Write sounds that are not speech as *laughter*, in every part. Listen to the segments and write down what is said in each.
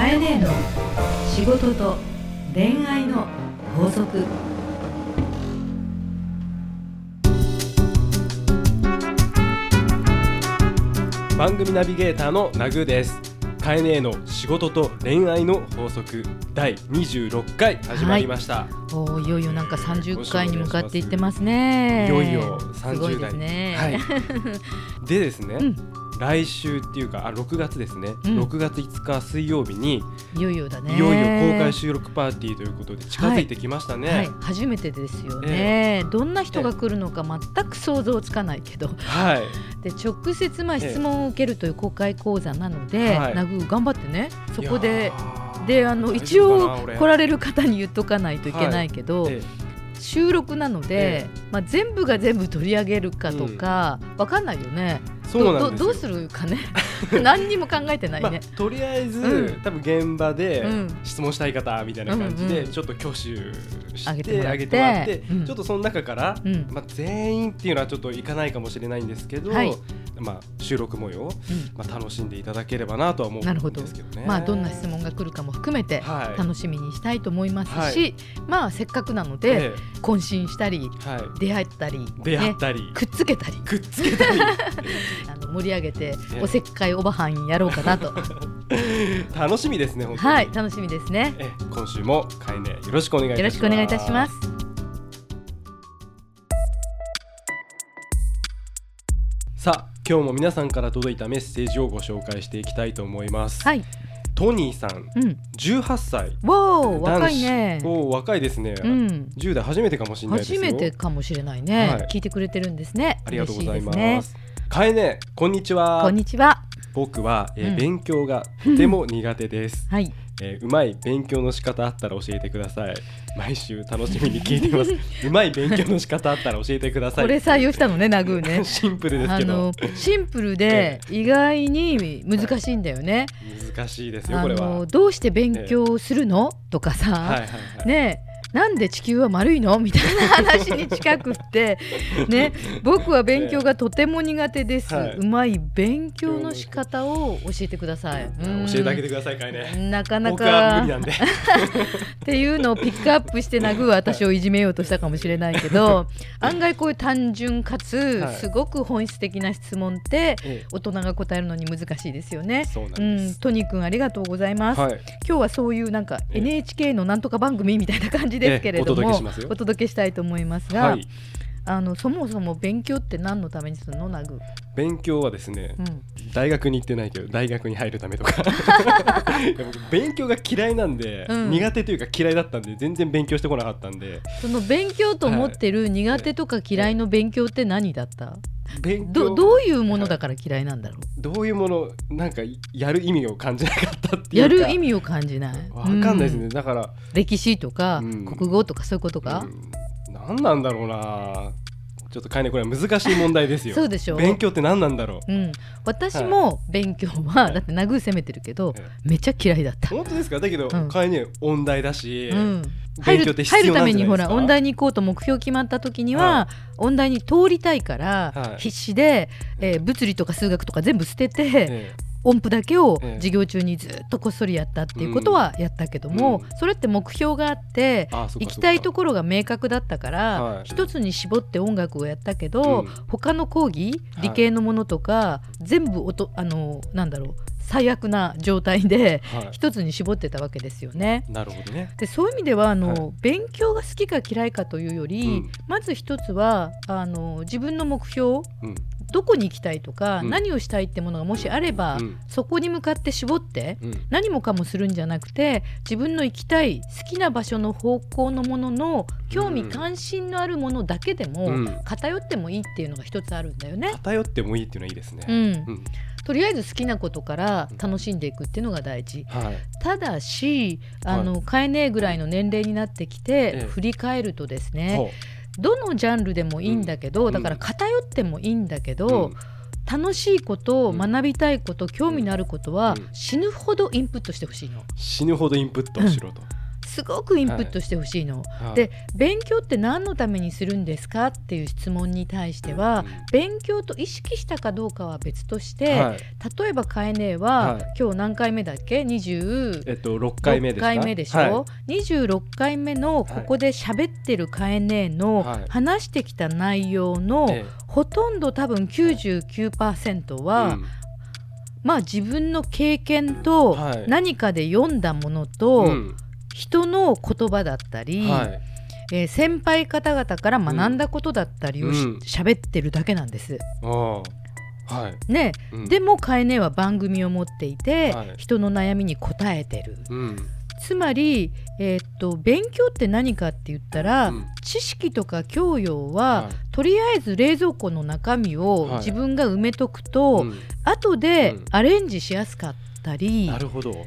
かえねえの仕事と恋愛の法則。番組ナビゲーターのナグーです。カエネーの仕事と恋愛の法則。第26回始まりました、おーいよいよなんか30回に向かっていってますね。いよいよすごい30代ですね、はい。でですね、うん来週っていうかあ6月ですね、うん。6月5日水曜日にいよいよだね。いよいよ公開収録パーティーということで近づいてきましたね、はい、初めてですよね、どんな人が来るのか全く想像つかないけど。はい。*laughs* で直接まあええ質問を受けるという公開講座なので、はい。ナグー頑張ってね。そこいでであの大一応来られる方に言っとかないといけないけど、え収録なので、えまあ、全部が全部取り上げるかとか、わかんないよね。えそうなんどうするかね。*laughs* 何にも考えてないまね、あ、とりあえず、うん。多分現場でうん。質問したい方みたいな感じで、ちょっと挙手してあげてもらって。ちょっとその中から、うん。まあ、全員っていうのはちょっといかないかもしれないんですけど、はい。まあ、収録模様、うん。まあ、楽しんでいただければなとは思うんですけどね。まあ、どんな質問が来るかも含めてはい。楽しみにしたいと思いますし、はまあせっかくなので、え懇親したりえはい、出会ったり、出会ねったり、くっつけたり。くっつけたり *laughs* あの盛り上げてえおせっかいおばはんやろうかなと。*laughs* 楽しみですね。はい楽しみですね。ええ今週もかいねよろしくお願いいたします。よろしくお願いいたします。さあ今日も皆さんから届いたメッセージをご紹介していきたいと思います。はい。トニーさんうん。18歳。わお若いね。おー若いですね、うん。10代初めてかもしれないですよ。初めてかもしれないね、はい。聞いてくれてるんですね。ありがとうございますかえねこんにちは。こんにちは。僕は、えーうん。勉強がとても苦手です、*laughs* はい。えーうまい勉強の仕方あったら教えてください。毎週楽しみに聞いています。*laughs* うまい勉強の仕方あったら教えてください。これ採用したのねナグーね。*laughs* シンプルですあけど。のシンプルで意外に難しいんだよね。難しいですよあこれは。のどうして勉強するの？とかさ、はいはいはい、ね。えなんで地球は丸いの？みたいな話に近くってね僕は勉強がとても苦手です、はい。うまい勉強の仕方を教えてください、うん。教えてあげてくださいかいね。なかなか。理なんで。*laughs* っていうのをピックアップしてナグーは私をいじめようとしたかもしれないけど *laughs* 案外こういう単純かつはい。すごく本質的な質問ってえ大人が答えるのに難しいですよね。そうなんうです、ん、トニー君ありがとうございます。はい。今日はそういうなんかええ。NHK のなんとか番組みたいな感じですけれども、ええお届けしますよ。お届けしたいと思いますが、はい。あのそもそも勉強って何のためにするの？ナグ、勉強はですね、うん、大学に行ってないけど大学に入るためとか。*laughs* 勉強が嫌いなんで、うん。苦手というか嫌いだったんで全然勉強してこなかったんで。その勉強と思ってる苦手とか嫌いの勉強って何だった？勉強。どどういうものだから嫌いなんだろう？どういうものなんかやる意味を感じなかったっていうやかる意味を感じない。わかんないですね、うん。だから、歴史とか、うん。国語とかそういうことか？うん、何なんだろうなちょっとかいねこれは難しい問題ですよ。そうでしょ？勉強って何なんだろう？うん、私も勉強は、だって殴る責めてるけど、えめっちゃ嫌いだった。本当ですか？だけど、うん。かいね音大だし、うん、入る勉強入るためにほら音大に行こうと目標決まった時には、は音大に通りたいから、はい。必死で、えー物理とか数学とか全部捨てて、え音符だけをええ。授業中にずっとこっそりやったっていうことはやったけども、うん。それって目標があって行きたいとこころが明確だったから、はい。一つに絞って音楽をやったけど、うん。他の講義はい。理系のものとか、全部音あのなんだろう最悪な状態ではい。一つに絞ってたわけですよね。なるほどね。でそういう意味ではあの、はい。勉強が好きか嫌いかというより、うん。まず一つはあの自分の目標うんどこに行きたいとか、うん。何をしたいってものがもしあれば、うん。そこに向かって絞ってうん。何もかもするんじゃなくて自分の行きたい好きな場所の方向のものの興味うん関心のあるものだけでも、うん。偏ってもいいっていうのが一つあるんだよね。偏ってもいいっていうのはいいですね、うん。うん。とりあえず好きなことから楽しんでいくっていうのが大事。はい。ただしあの、飼えねえぐらいの年齢になってきて、ええ。振り返るとですねほどのジャンルでもいいんだけど、うん。だから偏ってもいいんだけうど、うん。楽しいこと、うん。学びたいこと興味のあることは、うん。死ぬほどインプットしてほしいの。死ぬほどインプットをしろと、すすごくインプットしてほしいの。はい。で勉強って何のためにするんですかっていう質問に対しては、うん。勉強と意識したかどうかは別として、はい。例えばかえねえは、はい。今日何回目だっけ？20えっと六回目で。6回目でしょ、は26回目のここで喋ってるかえねえのはい。話してきた内容の、ほとんど多分99%えは、うん。まあ自分の経験とはい。何かで読んだものと、うん人の言葉だったり、はい。えー先輩方々から学んだことだったりをしうん。喋、ってるだけなんです。はい。ね、うん。でもカエネは番組を持っていて、はい。人の悩みに答えてる。うん。つまり、えーっと勉強って何かって言ったら、うん。知識とか教養は、はい。とりあえず冷蔵庫の中身をはい。自分が埋めとくと、うん。後でうん。アレンジしやすかったり、なるほど。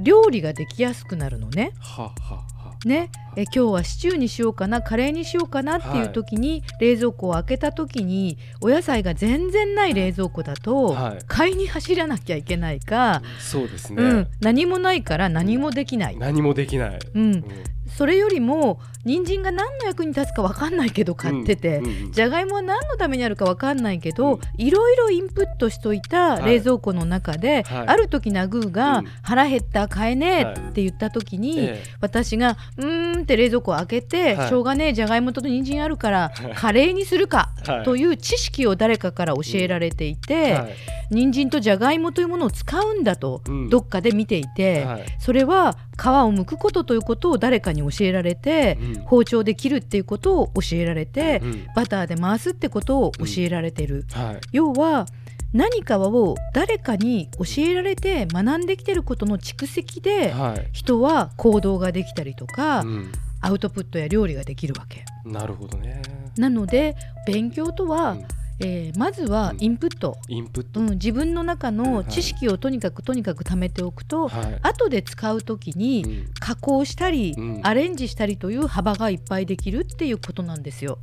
料理ができやすくなるのね。ははは。ね、え今日はシチューにしようかなカレーにしようかなっていう時に、冷蔵庫を開けた時にお野菜が全然ない冷蔵庫だと、はい買いに走らなきゃいけないか、そうですね。うん、何もないから何もできない、何もできない。うんうんそれよりも人参が何の役に立つか分かんないけど買ってて、じゃがいもは何のためにあるか分かんないけど、うん。いろいろインプットしといたはい冷蔵庫の中で、はい。ある時ナグーが、うん腹減った買えねえはいって言った時に、え私が「うーん」って冷蔵庫を開けて、はい。しょうがねえじゃがいもと人参あるからカレーにするかはい。という知識を誰かから教えられていて、えはい。人参とじゃがいもというものを使うんだと、うん。どっかで見ていて、はい。それは皮を剥くことということを誰かに教えられて、うん。包丁で切るっていうことを教えられて、うん。バターで回すってことを教えられてる。はい。要は何かを誰かに教えられて学んできてることの蓄積で、はい。人は行動ができたりとか、うん。アウトプットや料理ができるわけ。なるほどね。なので勉強とは、うんえーまずはインプット、インプット。うん、自分の中の知識をとにかくとにかく貯めておくと、はい。後で使う時にうん。加工したり、うん。アレンジしたりという幅がいっぱいできるっていうことなんですよ。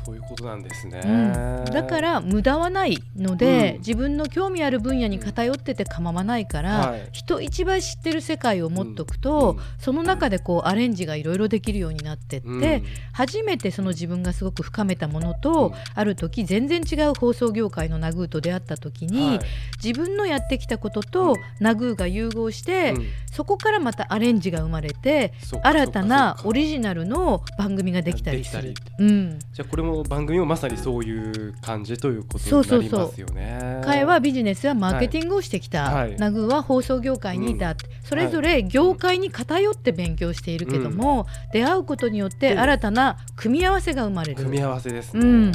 はあそういうことなんですね。うん、だから無駄はないので、うん。自分の興味ある分野に偏ってて構わないから、はい。人一倍知ってる世界を持っとくと、うん。その中でこうアレンジがいろいろできるようになってって、うん。初めてその自分がすごく深めたものと、うん。ある時全然違う放送業界のナグーと出会った時に、はい。自分のやってきたことと、うん。ナグーが融合して、うん。そこからまたアレンジが生まれて新たなオリジナルの番組ができたりする。うん。じゃあこれも番組もまさにそういう感じということそうそうそうになりますよね。彼はビジネスやマーケティングをしてきた、はい。ナグーは放送業界にいた、それぞれ業界に偏って勉強しているけども、出会うことによって新たな組み合わせが生まれる。組み合わせですね。うん。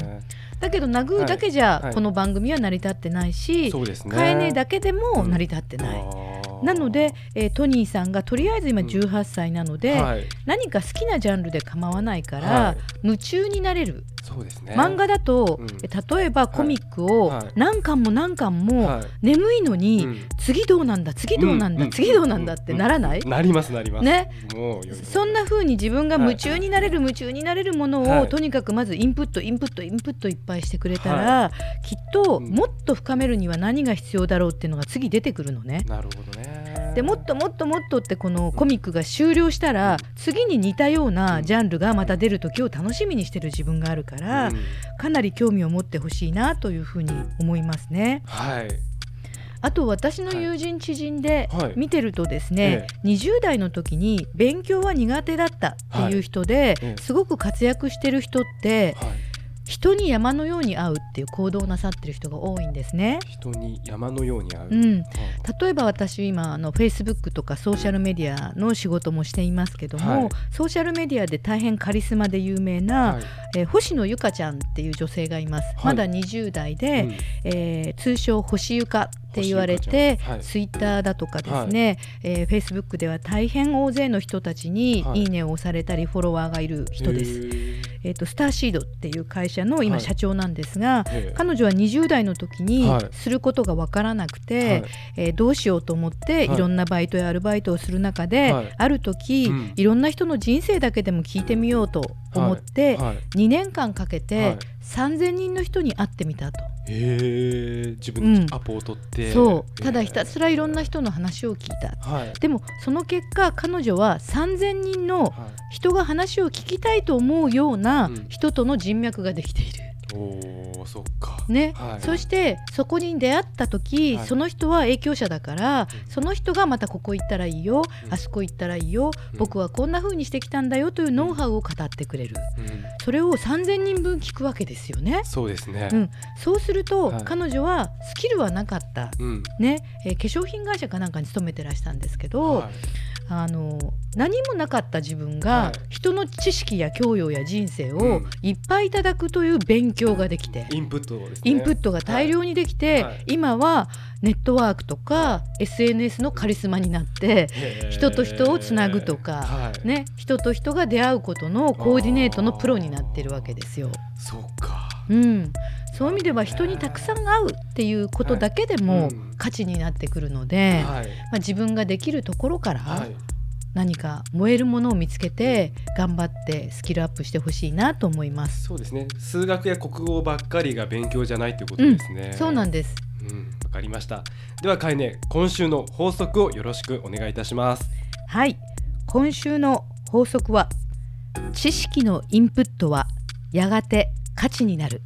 だけどナグーだけじゃはい。この番組は成り立ってないし、そうですね。カエネだけでも成り立ってない。あー。なので、えートニーさんがとりあえず今18歳なので、はい、何か好きなジャンルで構わないから、はい。夢中になれるそうですね。漫画だと、うん。え例えばコミックをはい。何巻も何巻もはい。眠いのに、うん。次どうなんだ次どうなんだ、うん。次どうなんだってならない、なりますなります。ね。もうそんな風に自分が夢中になれる、夢中になれるものを、はい。とにかくまずインプットインプットインプットいっぱいしてくれたら、きっとうん。もっと深めるには何が必要だろうっていうのが次出てくるのね。なるほどね。でもっともっともっとってこのコミックが終了したら次に似たようなジャンルがまた出る時を楽しみにしてる自分があるからうん。かなり興味を持ってほしいなというふうに思いますね。はい。あと私の友人知人ではい。見てるとですね、20代の時に勉強は苦手だったっていう人で、ええすごく活躍してる人ってはい。人に山のように会うっていう行動をなさってる人が多いんですね。人に山のように会う。うん、は例えば私今あの Facebook とかソーシャルメディアの仕事もしていますけども、はい。ソーシャルメディアで大変カリスマで有名な、はい。えー星野ゆかちゃんっていう女性がいます、はい。まだ20代で、うん。えー通称星ゆかって言われて、ツイッターだとかですね、えー、Facebook では大変大勢の人たちにはい。いいねを押されたりフォロワーがいる人です。へー。えー、とスターシードっていう会社の今はい。社長なんですが、ええ。彼女は20代の時にはい。することが分からなくて、はい。えーどうしようと思ってはい。いろんなバイトやアルバイトをする中で、はい。ある時、うん。いろんな人の人生だけでも聞いてみようと思って、はい。2年間かけて、はい3,000人の人に会ってみたと。へえ自分うん。アポを取って、そう。ただひたすすらいろんな人の話を聞いた。はい。でもその結果彼女は3,000人のはい。人が話を聞きたいと思うようなうん。人との人脈ができている。おおそっか。ね、はい。そしてそこに出会った時、はい。その人は影響者だから、うん。その人がまたここ行ったらいいよ、うん。あそこ行ったらいいよ、うん。僕はこんな風にしてきたんだよというノウハウを語ってくれる。うん。それを3,000人分聞くわけですよね。そうですね。うん、そうすると、はい。彼女はスキルはなかった、うん。ね。えー化粧品会社かなんかに勤めてらしたんですけど、はいあの何もなかった自分が、はい。人の知識や教養や人生うをん。いっぱいいただくという勉強ができて、インプットね。インプットが大量にできて、はい。はい今はネットワークとか SNS のカリスマになって、人と人をつなぐとかはい。ね、人と人が出会うことのコーディネートのプロになってるわけですよ。そうかうん、そういう意味では人にたくさん会うっていうことだけでも価値になってくるので、まはい。あ、自分ができるところからはい。何か燃えるものを見つけて頑張ってスキルアップしてほしいなと思います。そうですね。数学や国語ばっかりが勉強じゃないということですね、そうなんです。うん。わかりました。ではかえね今週の法則をよろしくお願いいたします。はい。今週の法則は知識のインプットはやがて価値になる。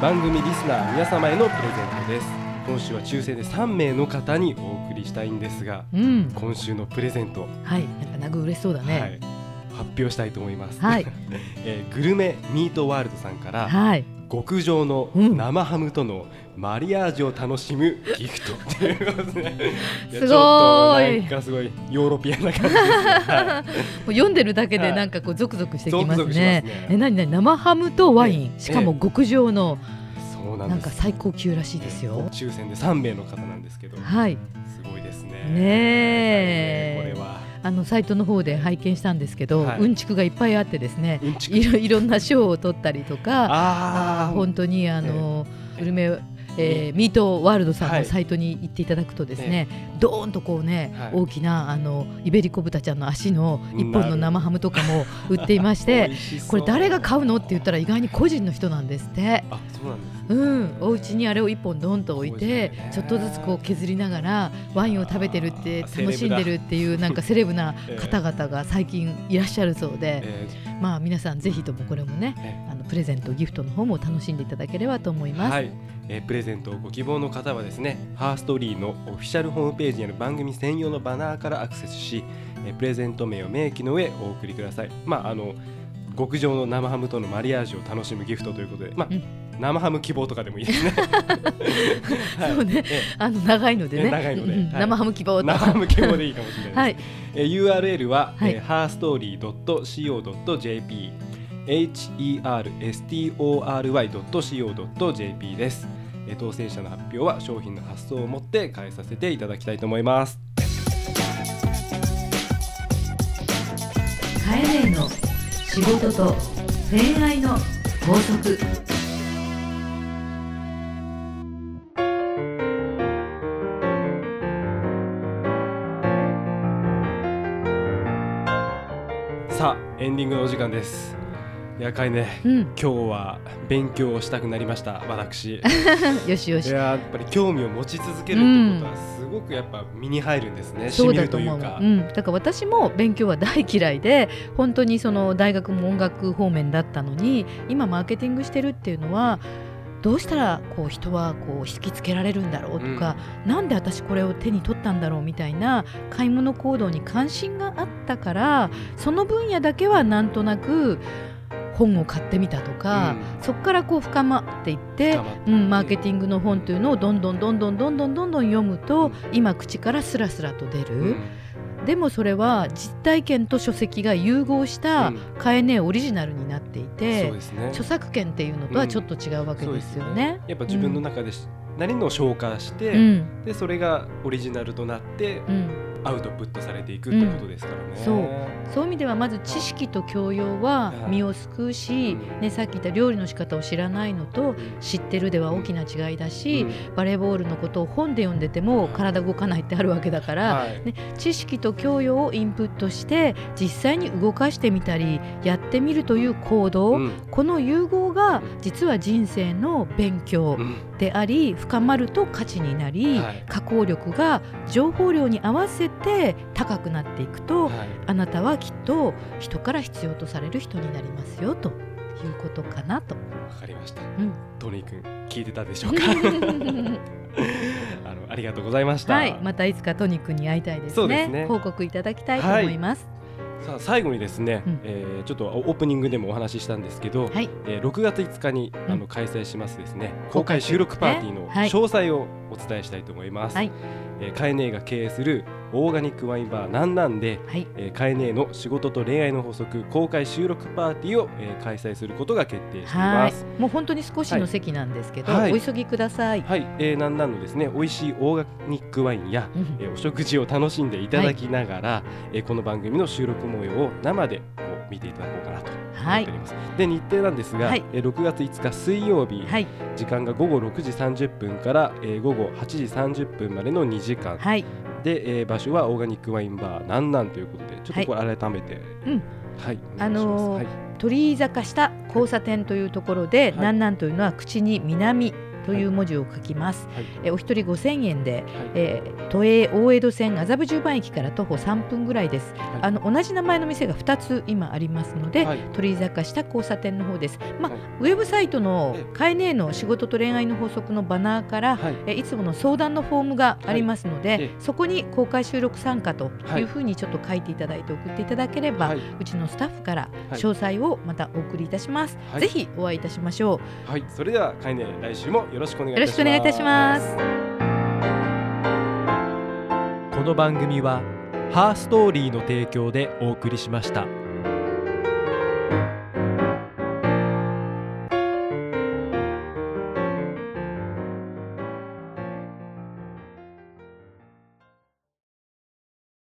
番組リスナー皆様へのプレゼントです。今週は抽選で3名の方にお送りしたいんですがうん。今週のプレゼント、はい。なんかナグ嬉しそうだはねい、発表したいと思います、はい。*laughs* えーグルメミートワールドさんからはい極上のうん。生ハムとのマリアージュを楽しむギフト。*laughs* っていうことですごーい。なんかすごいヨーロピアンな感じですね、は *laughs* もう読んでるだけではい。なんかこうゾクゾクしてきますゾクゾクすね。え何何？生ハムとワイン。ええ。しかも極上のい、そうなんです。なんか最高級らしいですよ。抽選で3名の方なんですけど。はい。すごいですね。ねえ。これはあのサイトの方で拝見したんですけど、はい。うんちくがいっぱいあってですねうんいろ *laughs* いろんな賞を取ったりとか本当にあの、グルメ、えーミートワールドさんはい。のサイトに行っていただくとですね、ドーンとこうね、はい。大きなあのイベリコ豚ちゃんの足の一本の生ハムとかも売っていまして *laughs* これ誰が買うのって言ったら意外に個人の人なんですって。あそうなんですうん、お家にあれを一本ドンと置いてね。ちょっとずつこう削りながらワインを食べてるって楽しんでるっていうなんか *laughs* セレブな方々が最近いらっしゃるそうで、えまあ皆さんぜひともこれもねえ。あのプレゼントギフトの方も楽しんでいただければと思います。はい、えープレゼントをご希望の方はですねハーストリーのオフィシャルホームページにある番組専用のバナーからアクセスし、えープレゼント名を明記の上お送りください。まああの極上の生ハムとのマリアージュを楽しむギフトということで、まあうん。生ハム希望とかでもいいですね。*laughs* はい。そうね。えあの長いのでね、え長いので。生ハム希望と。生ハム希望でいいかもしれないです。はい、えー URL は、はい。えー、herstory.co.jp herstory.co.jp です、えー当選者の発表は商品の発送をもって返させていただきたいと思います。カエネの仕事と恋愛の法則。さあエンディングのお時間ですいやかいねうん。今日は勉強をしたくなりました私。い *laughs* よしよし。ややっぱり興味を持ち続けるってことはすごくやっぱ身に入るんですね、しみそうだと思う。るというか、うん、だから私も勉強は大嫌いで本当にその大学も音楽方面だったのに今マーケティングしてるっていうのはどうしたらこう人はこう引きつけられるんだろうとか、なんで私これを手に取ったんだろうみたいな買い物行動に関心があったからその分野だけはなんとなく本を買ってみたとか、そこからこう深まっていって深まってうん、マーケティングの本というのをどんどんどんどんどんどんどんどん読むと今口からスラスラと出る、うん。でもそれは実体験と書籍が融合したうん。カエネオリジナルになっていて、そうですね。著作権っていうのとはちょっと違うわけですよね。やっぱ自分の中でし、何の消化して、うん。でそれがオリジナルとなってうんアウトプットされていくってことですからね。うんそう。そういう意味ではまず知識と教養は身を救うし、うん。ね、さっき言った料理の仕方を知らないのと知ってるでは大きな違いだし、バレーボールのことを本で読んでても体動かないってあるわけだから、はい。ね、知識と教養をインプットして実際に動かしてみたりやってみるという行動、うん。この融合が実は人生の勉強うん。であり深まると価値になり、はい。加工力が情報量に合わせて高くなっていくと、はいあなたはきっと人から必要とされる人になりますよということかなと。わかりました。うんトニー君聞いてたでしょうか？*laughs* あのありがとうございました。はい、またいつかトニックに会いたいですね。そうですね報告いただきたいと思います。さあ最後にですね、うん。えーちょっとオープニングでもお話ししたんですけど、はい、えー6月5日にあうの開催しますですね、公開公開収録パーティーの詳細をお伝えしたいと思います。はい。えーカエネが経営するオーガニックワインバーなんなんで、はい、えーカエネの仕事と恋愛の法則公開収録パーティーを、えー開催することが決定していはい。ます。、もう本当に少しの席なんですけど、はい。お急ぎください。はい、えー、なんなんのですね美味しいオーガニックワインや、うんえーお食事を楽しんでいただきながら、えーこの番組の収録模様を生でこう見ていただこうかなと思はい。っております。で日程なんですが、はい。えー6月5日水曜日、はい、時間が午後6時30分から、えー午後8時30分までの2時間。はい、で、えー場所はオーガニックワインバーなんなんということでちょっとこれ改めて、うん。はい、あのーお願いし鳥居坂下交差点というところで、はい。なんなんというのは口に南という文字を書きます。はい。えお一人5000円で、はい。えー都営大江戸線麻布十番駅から徒歩3分ぐらいです。はい。あの同じ名前の店が2つ今ありますので、はい。鳥居坂下交差点の方です。まあ、はい。ウェブサイトのえカエネの仕事と恋愛の法則のバナーから、はい。えいつもの相談のフォームがありますので、そこに公開収録参加とはい。いうふうにちょっと書いていただいて送っていただければ、はい。うちのスタッフからはい。詳細をまたお送りいたします。はい。ぜひお会いいたしましょう。はい、それではカイネ来週もよろしくお願いいたします。この番組はハーストーリーの提供でお送りしました。